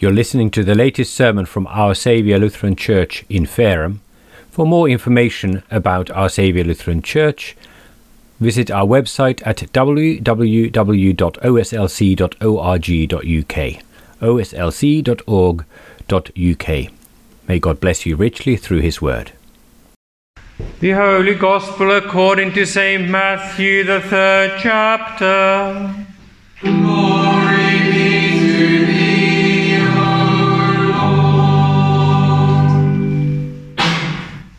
You're listening to the latest sermon from Our Saviour Lutheran Church in Fareham. For more information about Our Saviour Lutheran Church, visit our website at www.oslc.org.uk. oslc.org.uk. May God bless you richly through His Word. The Holy Gospel according to St. Matthew, the third chapter. Glory be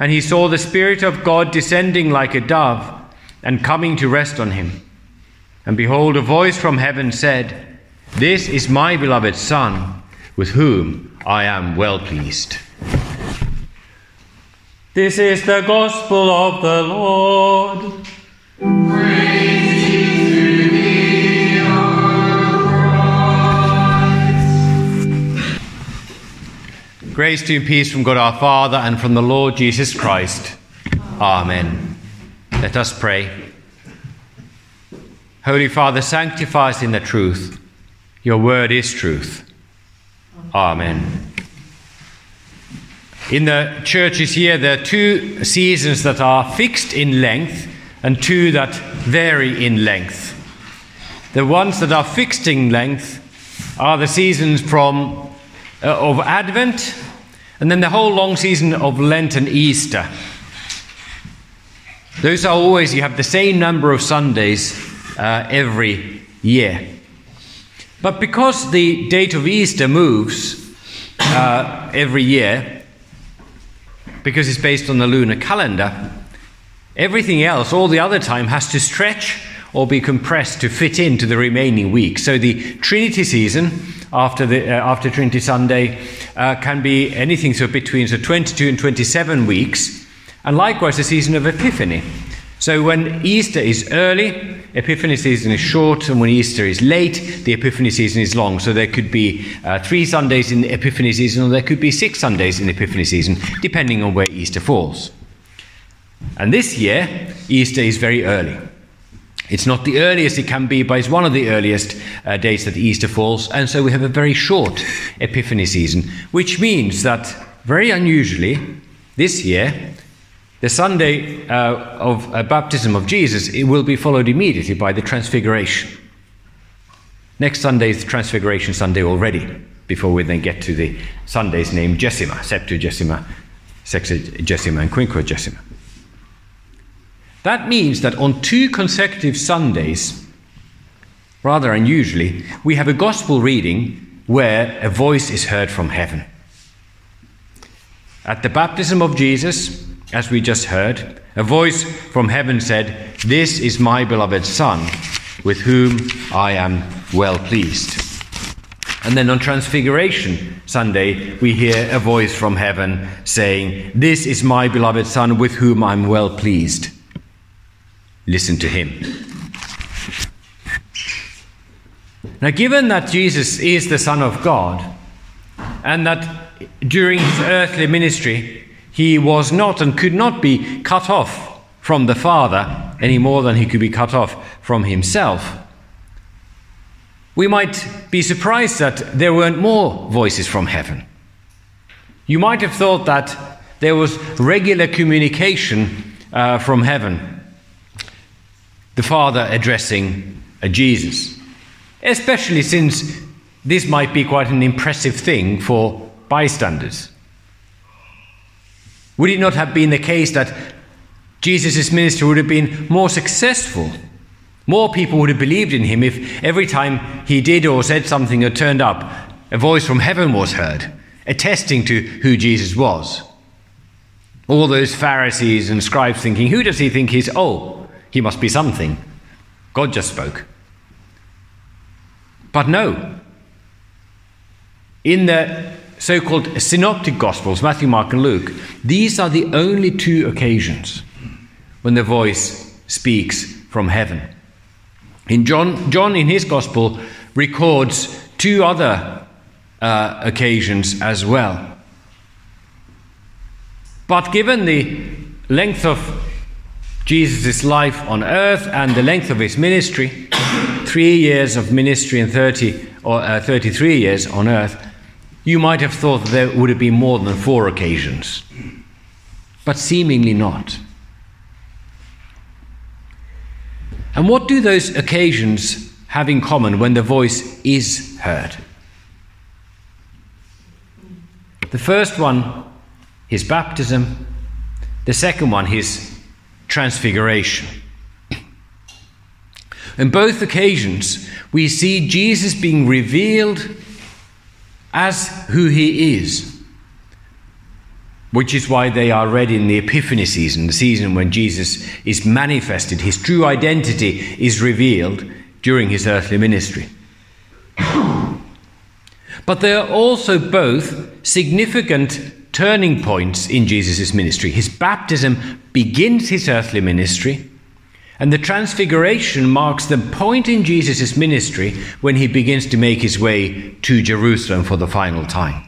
And he saw the Spirit of God descending like a dove and coming to rest on him. And behold, a voice from heaven said, This is my beloved Son, with whom I am well pleased. This is the gospel of the Lord. Praise Grace to you and peace from God our Father and from the Lord Jesus Christ. Amen. Let us pray. Holy Father, sanctify us in the truth. Your word is truth. Amen. In the churches here, there are two seasons that are fixed in length and two that vary in length. The ones that are fixed in length are the seasons from uh, of Advent and then the whole long season of Lent and Easter. Those are always, you have the same number of Sundays uh, every year. But because the date of Easter moves uh, every year, because it's based on the lunar calendar, everything else, all the other time, has to stretch or be compressed to fit into the remaining week. So the Trinity season after the uh, after Trinity Sunday uh, can be anything so between so 22 and 27 weeks, and likewise the season of Epiphany. So when Easter is early, Epiphany season is short, and when Easter is late, the Epiphany season is long. So there could be uh, three Sundays in the Epiphany season, or there could be six Sundays in the Epiphany season, depending on where Easter falls. And this year, Easter is very early. It's not the earliest it can be, but it's one of the earliest uh, dates that Easter falls, and so we have a very short Epiphany season, which means that, very unusually, this year, the Sunday uh, of uh, baptism of Jesus it will be followed immediately by the Transfiguration. Next Sunday is the Transfiguration Sunday already, before we then get to the Sundays named Jessima, Septuagesima, Sexagesima, and Quinquagesima. That means that on two consecutive Sundays, rather unusually, we have a gospel reading where a voice is heard from heaven. At the baptism of Jesus, as we just heard, a voice from heaven said, This is my beloved Son, with whom I am well pleased. And then on Transfiguration Sunday, we hear a voice from heaven saying, This is my beloved Son, with whom I'm well pleased. Listen to him. Now, given that Jesus is the Son of God, and that during his earthly ministry he was not and could not be cut off from the Father any more than he could be cut off from himself, we might be surprised that there weren't more voices from heaven. You might have thought that there was regular communication uh, from heaven the Father addressing a Jesus, especially since this might be quite an impressive thing for bystanders. Would it not have been the case that Jesus' ministry would have been more successful? More people would have believed in him if every time he did or said something or turned up, a voice from heaven was heard, attesting to who Jesus was. All those Pharisees and scribes thinking, who does he think he's? Oh, he must be something. God just spoke. But no. In the so called synoptic gospels, Matthew, Mark, and Luke, these are the only two occasions when the voice speaks from heaven. In John, John in his gospel records two other uh, occasions as well. But given the length of Jesus' life on earth and the length of his ministry, three years of ministry and 30 or uh, 33 years on earth, you might have thought there would have been more than four occasions, but seemingly not. And what do those occasions have in common when the voice is heard? The first one, his baptism. The second one, his transfiguration. In both occasions, we see Jesus being revealed as who he is, which is why they are read in the Epiphany season, the season when Jesus is manifested, his true identity is revealed during his earthly ministry. But they are also both significant turning points in Jesus' ministry. His baptism begins his earthly ministry, and the transfiguration marks the point in Jesus' ministry when he begins to make his way to Jerusalem for the final time.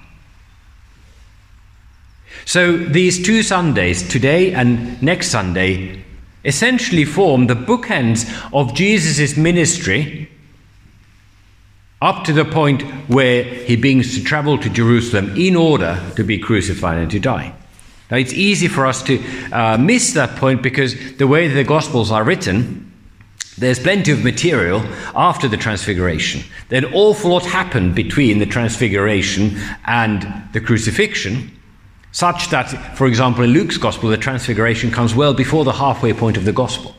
So these two Sundays, today and next Sunday, essentially form the bookends of Jesus' ministry up to the point where he begins to travel to Jerusalem in order to be crucified and to die. Now, it's easy for us to uh, miss that point because the way the Gospels are written, there's plenty of material after the Transfiguration. An awful lot happened between the Transfiguration and the crucifixion, such that, for example, in Luke's Gospel, the Transfiguration comes well before the halfway point of the Gospel.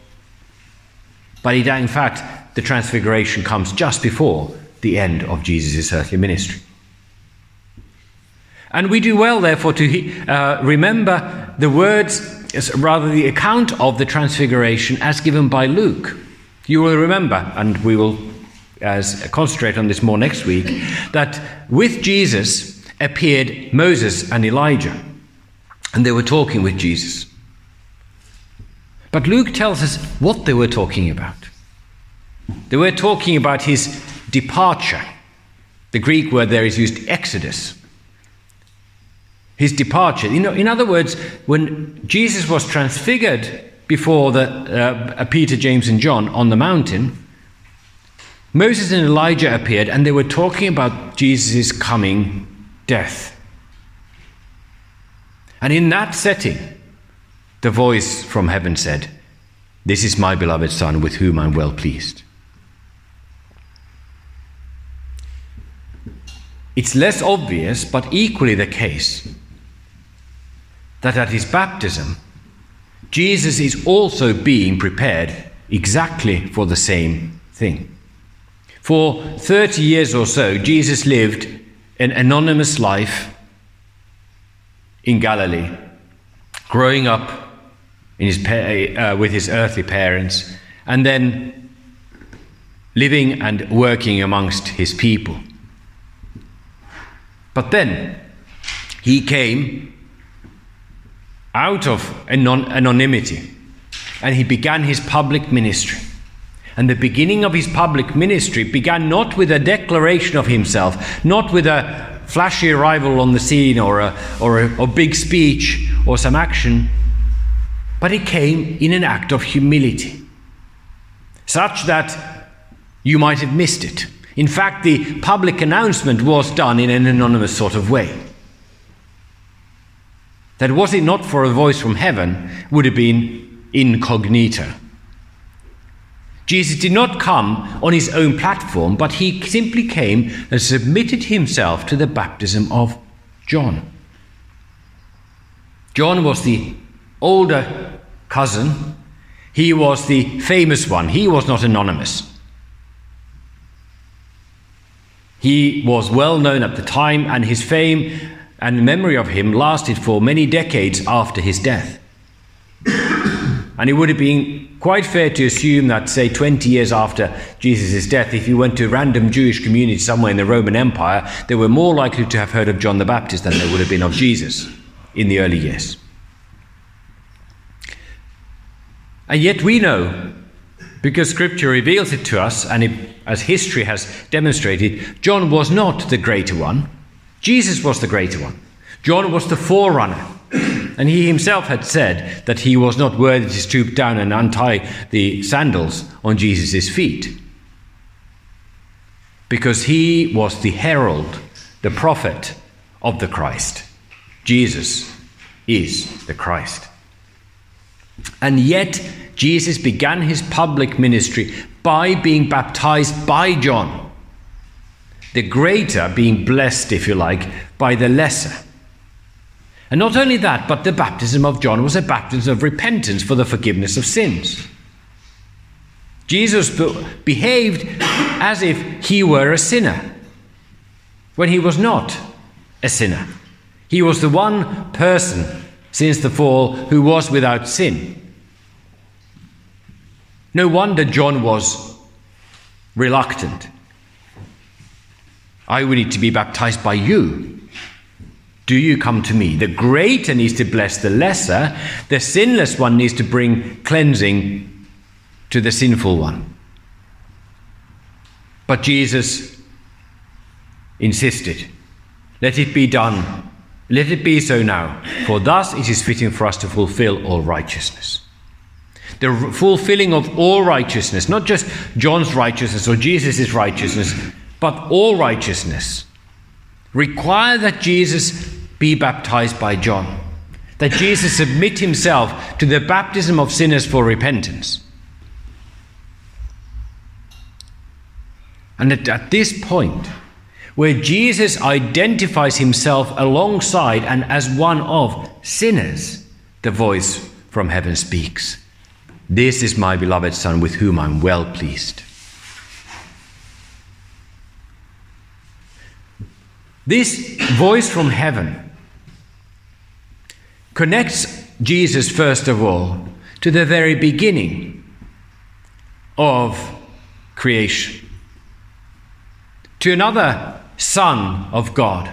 But in fact, the Transfiguration comes just before the end of Jesus' earthly ministry. And we do well, therefore, to uh, remember the words, rather the account of the Transfiguration as given by Luke. You will remember, and we will as, concentrate on this more next week, that with Jesus appeared Moses and Elijah, and they were talking with Jesus. But Luke tells us what they were talking about. They were talking about his departure. The Greek word there is used exodus. His departure. You know, in other words, when Jesus was transfigured before the, uh, Peter, James, and John on the mountain, Moses and Elijah appeared and they were talking about Jesus' coming death. And in that setting, the voice from heaven said, This is my beloved Son with whom I'm well pleased. It's less obvious, but equally the case, that at his baptism, Jesus is also being prepared exactly for the same thing. For 30 years or so, Jesus lived an anonymous life in Galilee, growing up his, uh, with his earthly parents, and then living and working amongst his people. But then he came out of anon- anonymity and he began his public ministry. And the beginning of his public ministry began not with a declaration of himself, not with a flashy arrival on the scene or a, or a or big speech or some action, but it came in an act of humility, such that you might have missed it. In fact, the public announcement was done in an anonymous sort of way. That was it not for a voice from heaven, would have been incognito. Jesus did not come on his own platform, but he simply came and submitted himself to the baptism of John. John was the older cousin, he was the famous one, he was not anonymous. He was well known at the time, and his fame and memory of him lasted for many decades after his death. And it would have been quite fair to assume that, say, 20 years after Jesus' death, if you went to a random Jewish community somewhere in the Roman Empire, they were more likely to have heard of John the Baptist than they would have been of Jesus in the early years. And yet we know, because Scripture reveals it to us, and it, as history has demonstrated, John was not the greater one. Jesus was the greater one. John was the forerunner. And he himself had said that he was not worthy to stoop down and untie the sandals on Jesus' feet. Because he was the herald, the prophet of the Christ. Jesus is the Christ. And yet, Jesus began his public ministry by being baptized by John, the greater being blessed, if you like, by the lesser. And not only that, but the baptism of John was a baptism of repentance for the forgiveness of sins. Jesus behaved as if he were a sinner when he was not a sinner. He was the one person since the fall who was without sin. No wonder John was reluctant. I will need to be baptized by you. Do you come to me? The greater needs to bless the lesser, the sinless one needs to bring cleansing to the sinful one. But Jesus insisted, Let it be done. Let it be so now, for thus it is fitting for us to fulfill all righteousness. The fulfilling of all righteousness, not just John's righteousness or Jesus' righteousness, but all righteousness require that Jesus be baptized by John, that Jesus submit himself to the baptism of sinners for repentance. And at, at, this point, where Jesus identifies himself alongside and as one of sinners, the voice from heaven speaks This is my beloved Son with whom I'm well pleased. This voice from heaven connects Jesus, first of all, to the very beginning of creation, to another Son of God,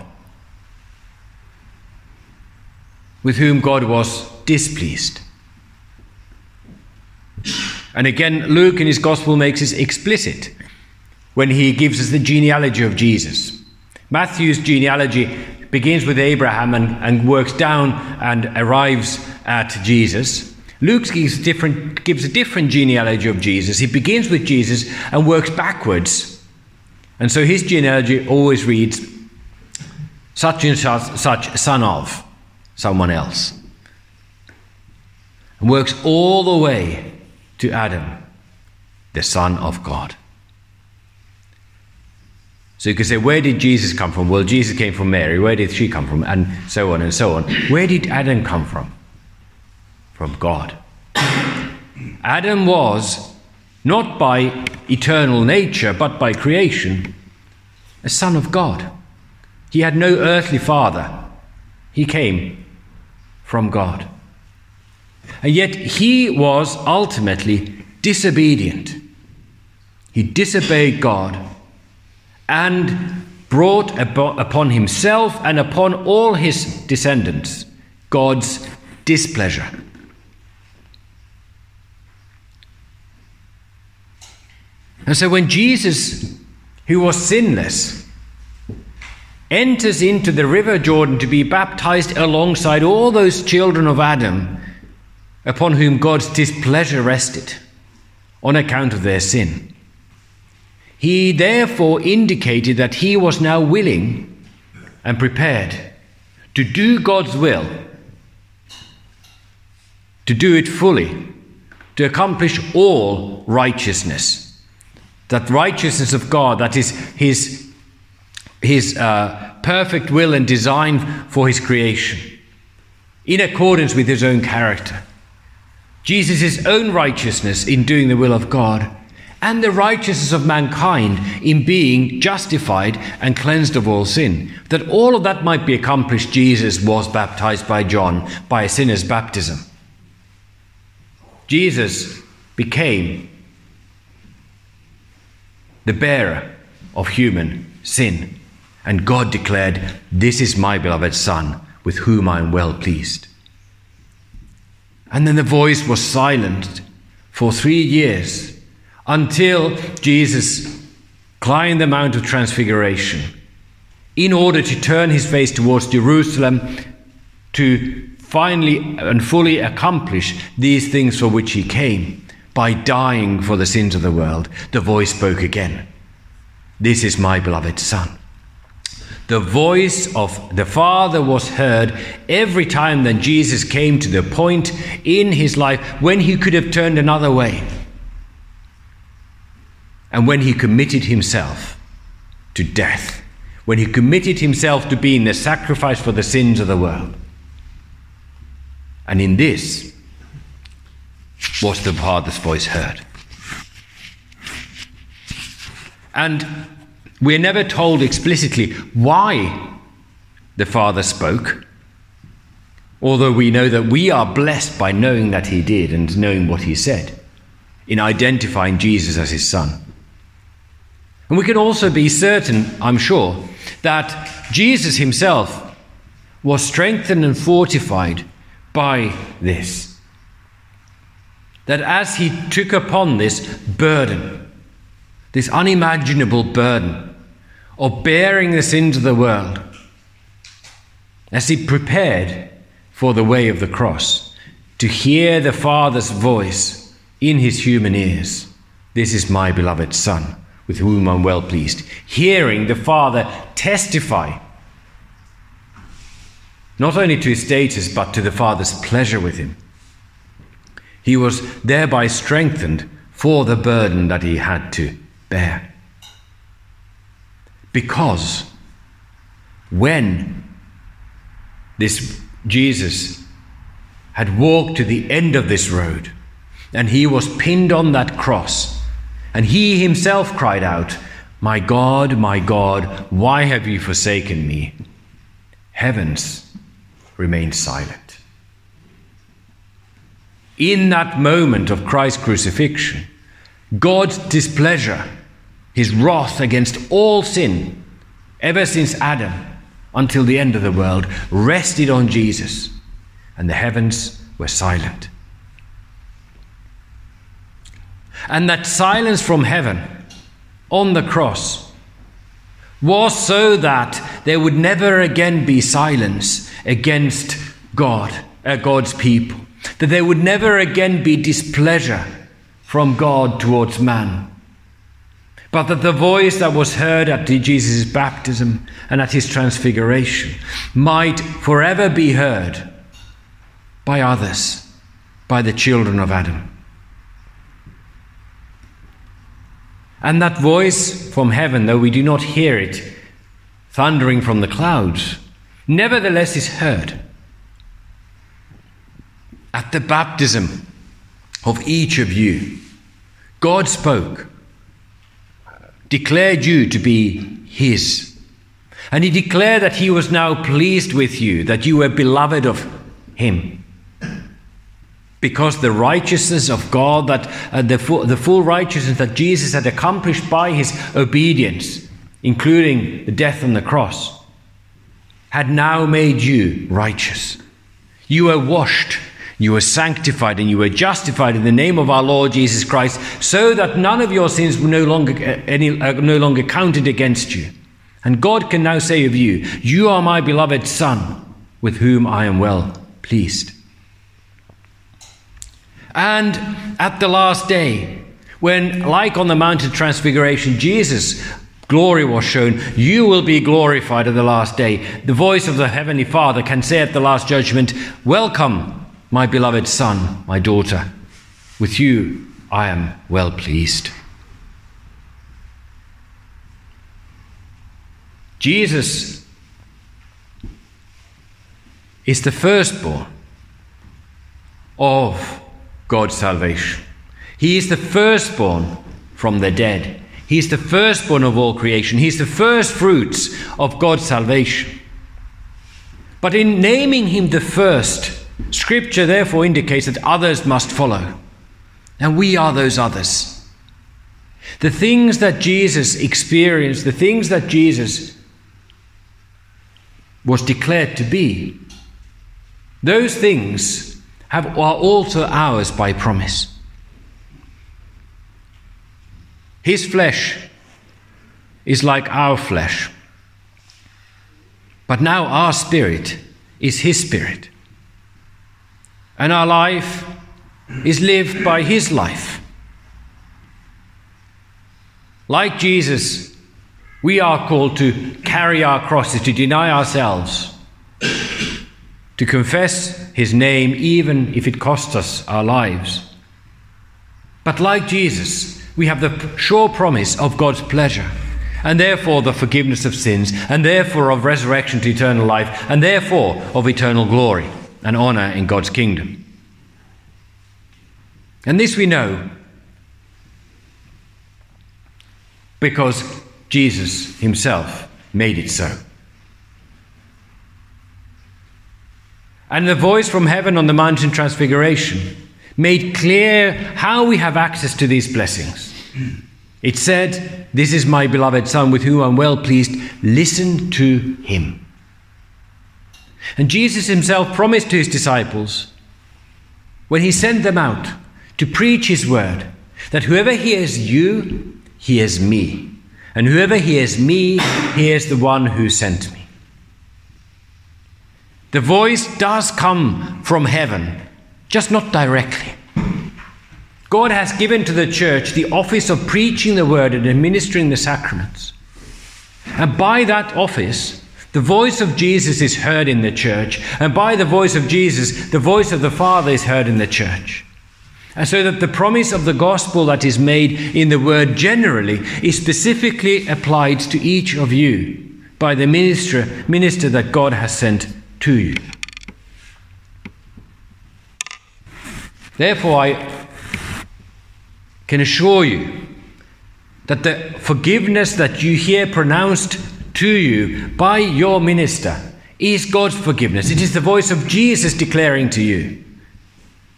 with whom God was displeased. And again, Luke in his Gospel makes this explicit when he gives us the genealogy of Jesus. Matthew's genealogy begins with Abraham and, and works down and arrives at Jesus. Luke gives, different, gives a different genealogy of Jesus. He begins with Jesus and works backwards. And so his genealogy always reads such and such, such son of someone else. And works all the way to Adam, the Son of God. So you could say, where did Jesus come from? Well, Jesus came from Mary. Where did she come from? And so on and so on. Where did Adam come from? From God. Adam was, not by eternal nature, but by creation, a son of God. He had no earthly father. He came from God. And yet he was ultimately disobedient. He disobeyed God and brought upon himself and upon all his descendants God's displeasure. And so when Jesus, who was sinless, enters into the river Jordan to be baptized alongside all those children of Adam upon whom God's displeasure rested on account of their sin, he therefore indicated that he was now willing and prepared to do God's will, to do it fully, to accomplish all righteousness. That righteousness of God, that is his, his uh, perfect will and design for his creation, in accordance with his own character. Jesus' own righteousness in doing the will of God and the righteousness of mankind in being justified and cleansed of all sin. That all of that might be accomplished, Jesus was baptized by John by a sinner's baptism. Jesus became the bearer of human sin. And God declared, This is my beloved Son, with whom I am well pleased. And then the voice was silenced for three years until Jesus climbed the Mount of Transfiguration in order to turn his face towards Jerusalem to finally and fully accomplish these things for which he came by dying for the sins of the world. The voice spoke again This is my beloved Son. The voice of the Father was heard every time that Jesus came to the point in his life when he could have turned another way and when he committed himself to death, when he committed himself to being the sacrifice for the sins of the world. And in this was the Father's voice heard. And we're never told explicitly why the Father spoke, although we know that we are blessed by knowing that He did and knowing what He said, in identifying Jesus as His Son. And we can also be certain, I'm sure, that Jesus Himself was strengthened and fortified by this. That as He took upon this burden, this unimaginable burden, of bearing this into the world as he prepared for the way of the cross to hear the Father's voice in his human ears. This is my beloved Son, with whom I'm well pleased. Hearing the Father testify not only to his status, but to the Father's pleasure with him. He was thereby strengthened for the burden that he had to bear. Because when this Jesus had walked to the end of this road and he was pinned on that cross, and he himself cried out, My God, my God, why have you forsaken me? Heavens remained silent. In that moment of Christ's crucifixion, God's displeasure his wrath against all sin, ever since Adam until the end of the world, rested on Jesus, and the heavens were silent. And that silence from heaven on the cross was so that there would never again be silence against God, uh, God's people, that there would never again be displeasure from God towards man but that the voice that was heard at Jesus' baptism and at his transfiguration might forever be heard by others, by the children of Adam. And that voice from heaven, though we do not hear it thundering from the clouds, nevertheless is heard. At the baptism of each of you, God spoke declared you to be his. And he declared that he was now pleased with you, that you were beloved of him. Because the righteousness of God, that uh, the, the full righteousness that Jesus had accomplished by his obedience, including the death on the cross, had now made you righteous. You were washed you were sanctified and you were justified in the name of our Lord Jesus Christ, so that none of your sins were no longer, uh, any, uh, no longer counted against you. And God can now say of you, You are my beloved Son, with whom I am well pleased. And at the last day, when, like on the Mount of Transfiguration, Jesus glory was shown, you will be glorified at the last day. The voice of the Heavenly Father can say at the last judgment, Welcome, my beloved son, my daughter, with you I am well pleased. Jesus is the firstborn of God's salvation. He is the firstborn from the dead. He is the firstborn of all creation. He is the first fruits of God's salvation. But in naming him the first, Scripture therefore indicates that others must follow. And we are those others. The things that Jesus experienced, the things that Jesus was declared to be, those things have, are also ours by promise. His flesh is like our flesh, but now our spirit is His spirit, and our life is lived by His life. Like Jesus, we are called to carry our crosses, to deny ourselves, to confess His name, even if it costs us our lives. But like Jesus, we have the sure promise of God's pleasure, and therefore the forgiveness of sins, and therefore of resurrection to eternal life, and therefore of eternal glory and honor in God's kingdom. And this we know because Jesus himself made it so. And the voice from heaven on the mountain transfiguration made clear how we have access to these blessings. It said, This is my beloved Son with whom I'm well pleased. Listen to him. And Jesus himself promised to his disciples, when he sent them out to preach his word, that whoever hears you hears me. And whoever hears me hears the one who sent me. The voice does come from heaven, just not directly. God has given to the church the office of preaching the word and administering the sacraments. And by that office, the voice of Jesus is heard in the church. And by the voice of Jesus, the voice of the Father is heard in the church. And so that the promise of the gospel that is made in the word generally is specifically applied to each of you by the minister, minister that God has sent to you. Therefore, I can assure you that the forgiveness that you hear pronounced to you by your minister is God's forgiveness. It is the voice of Jesus declaring to you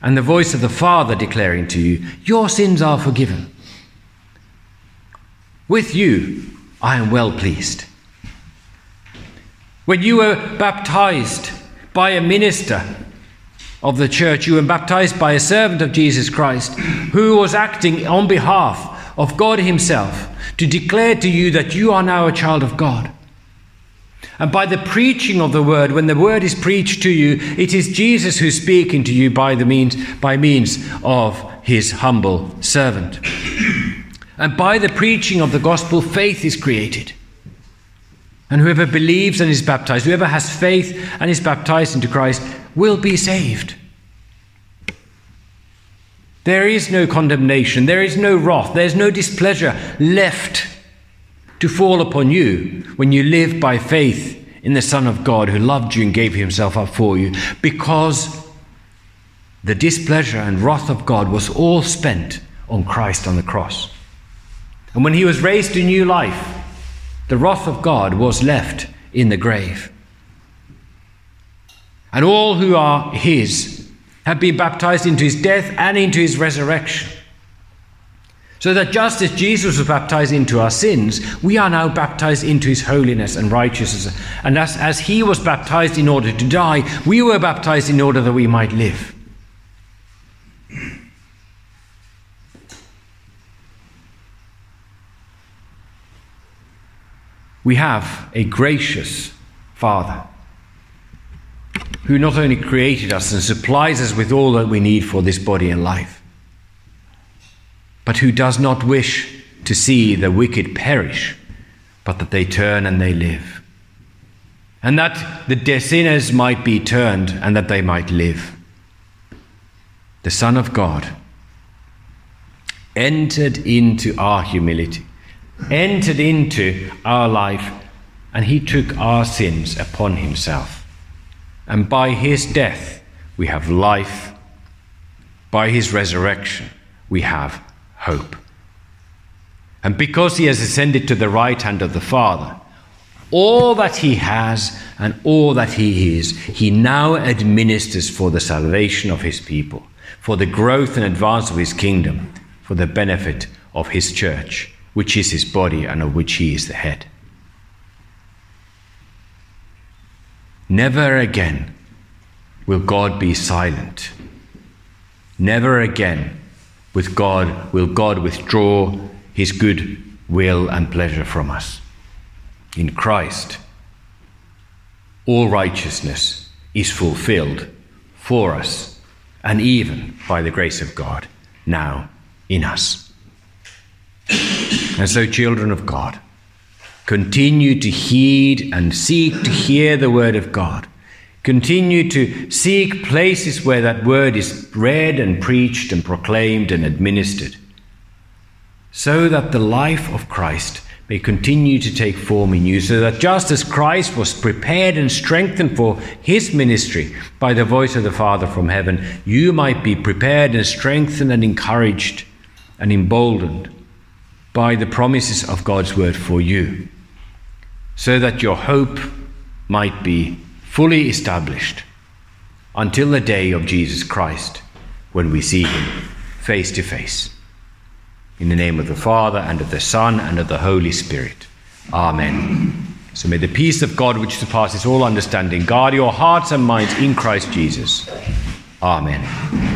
and the voice of the Father declaring to you, Your sins are forgiven. With you, I am well pleased. When you were baptized by a minister of the church, you were baptized by a servant of Jesus Christ who was acting on behalf of God Himself to declare to you that you are now a child of God. And by the preaching of the word, when the word is preached to you, it is Jesus who's speaking to you by the means by means of his humble servant. And by the preaching of the gospel, faith is created. And whoever believes and is baptized, whoever has faith and is baptized into Christ, will be saved. There is no condemnation, there is no wrath, there is no displeasure left to fall upon you when you live by faith in the Son of God who loved you and gave himself up for you, because the displeasure and wrath of God was all spent on Christ on the cross. And when he was raised to new life, the wrath of God was left in the grave. And all who are his have been baptized into his death and into his resurrection. So that just as Jesus was baptized into our sins, we are now baptized into his holiness and righteousness. And as, as he was baptized in order to die, we were baptized in order that we might live. We have a gracious Father who not only created us and supplies us with all that we need for this body and life, but who does not wish to see the wicked perish, but that they turn and they live. And that the sinners might be turned and that they might live. The Son of God entered into our humility, entered into our life, and he took our sins upon himself. And by his death, we have life. By his resurrection, we have hope. And because he has ascended to the right hand of the Father, all that he has and all that he is, he now administers for the salvation of his people. for the growth and advance of his kingdom, for the benefit of his church, which is his body and of which he is the head. Never again will God be silent. Never again with God will God withdraw his good will and pleasure from us. In Christ, all righteousness is fulfilled for us and even by the grace of God now in us. And so, children of God, continue to heed and seek to hear the word of God. Continue to seek places where that word is read and preached and proclaimed and administered, so that the life of Christ may continue to take form in you, so that just as Christ was prepared and strengthened for his ministry by the voice of the Father from heaven, you might be prepared and strengthened and encouraged and emboldened by the promises of God's word for you, so that your hope might be fully established until the day of Jesus Christ when we see him face to face. In the name of the Father, and of the Son, and of the Holy Spirit. Amen. So may the peace of God, which surpasses all understanding, guard your hearts and minds in Christ Jesus. Amen.